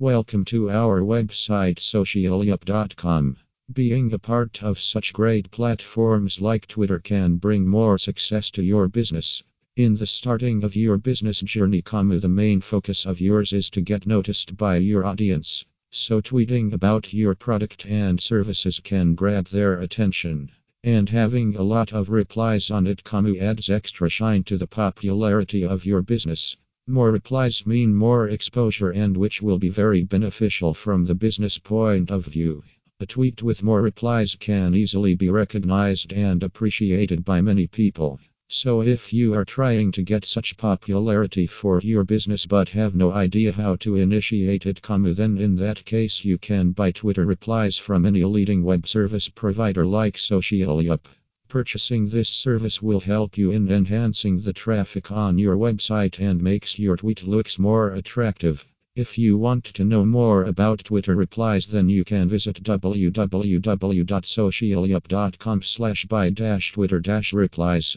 Welcome to our website socialyup.com. Being a part of such great platforms like Twitter can bring more success to your business. In the starting of your business journey, kamu the main focus of yours is to get noticed by your audience. So, tweeting about your product and services can grab their attention. And having a lot of replies on it kamu adds extra shine to the popularity of your business. More replies mean more exposure, and which will be very beneficial from the business point of view. A tweet with more replies can easily be recognized and appreciated by many people. So, if you are trying to get such popularity for your business but have no idea how to initiate it, then in that case you can buy Twitter replies from any leading web service provider like Socialyup. Purchasing this service will help you in enhancing the traffic on your website and makes your tweet looks more attractive. If you want to know more about Twitter replies then you can visit www.socialyup.com slash buy twitter replies.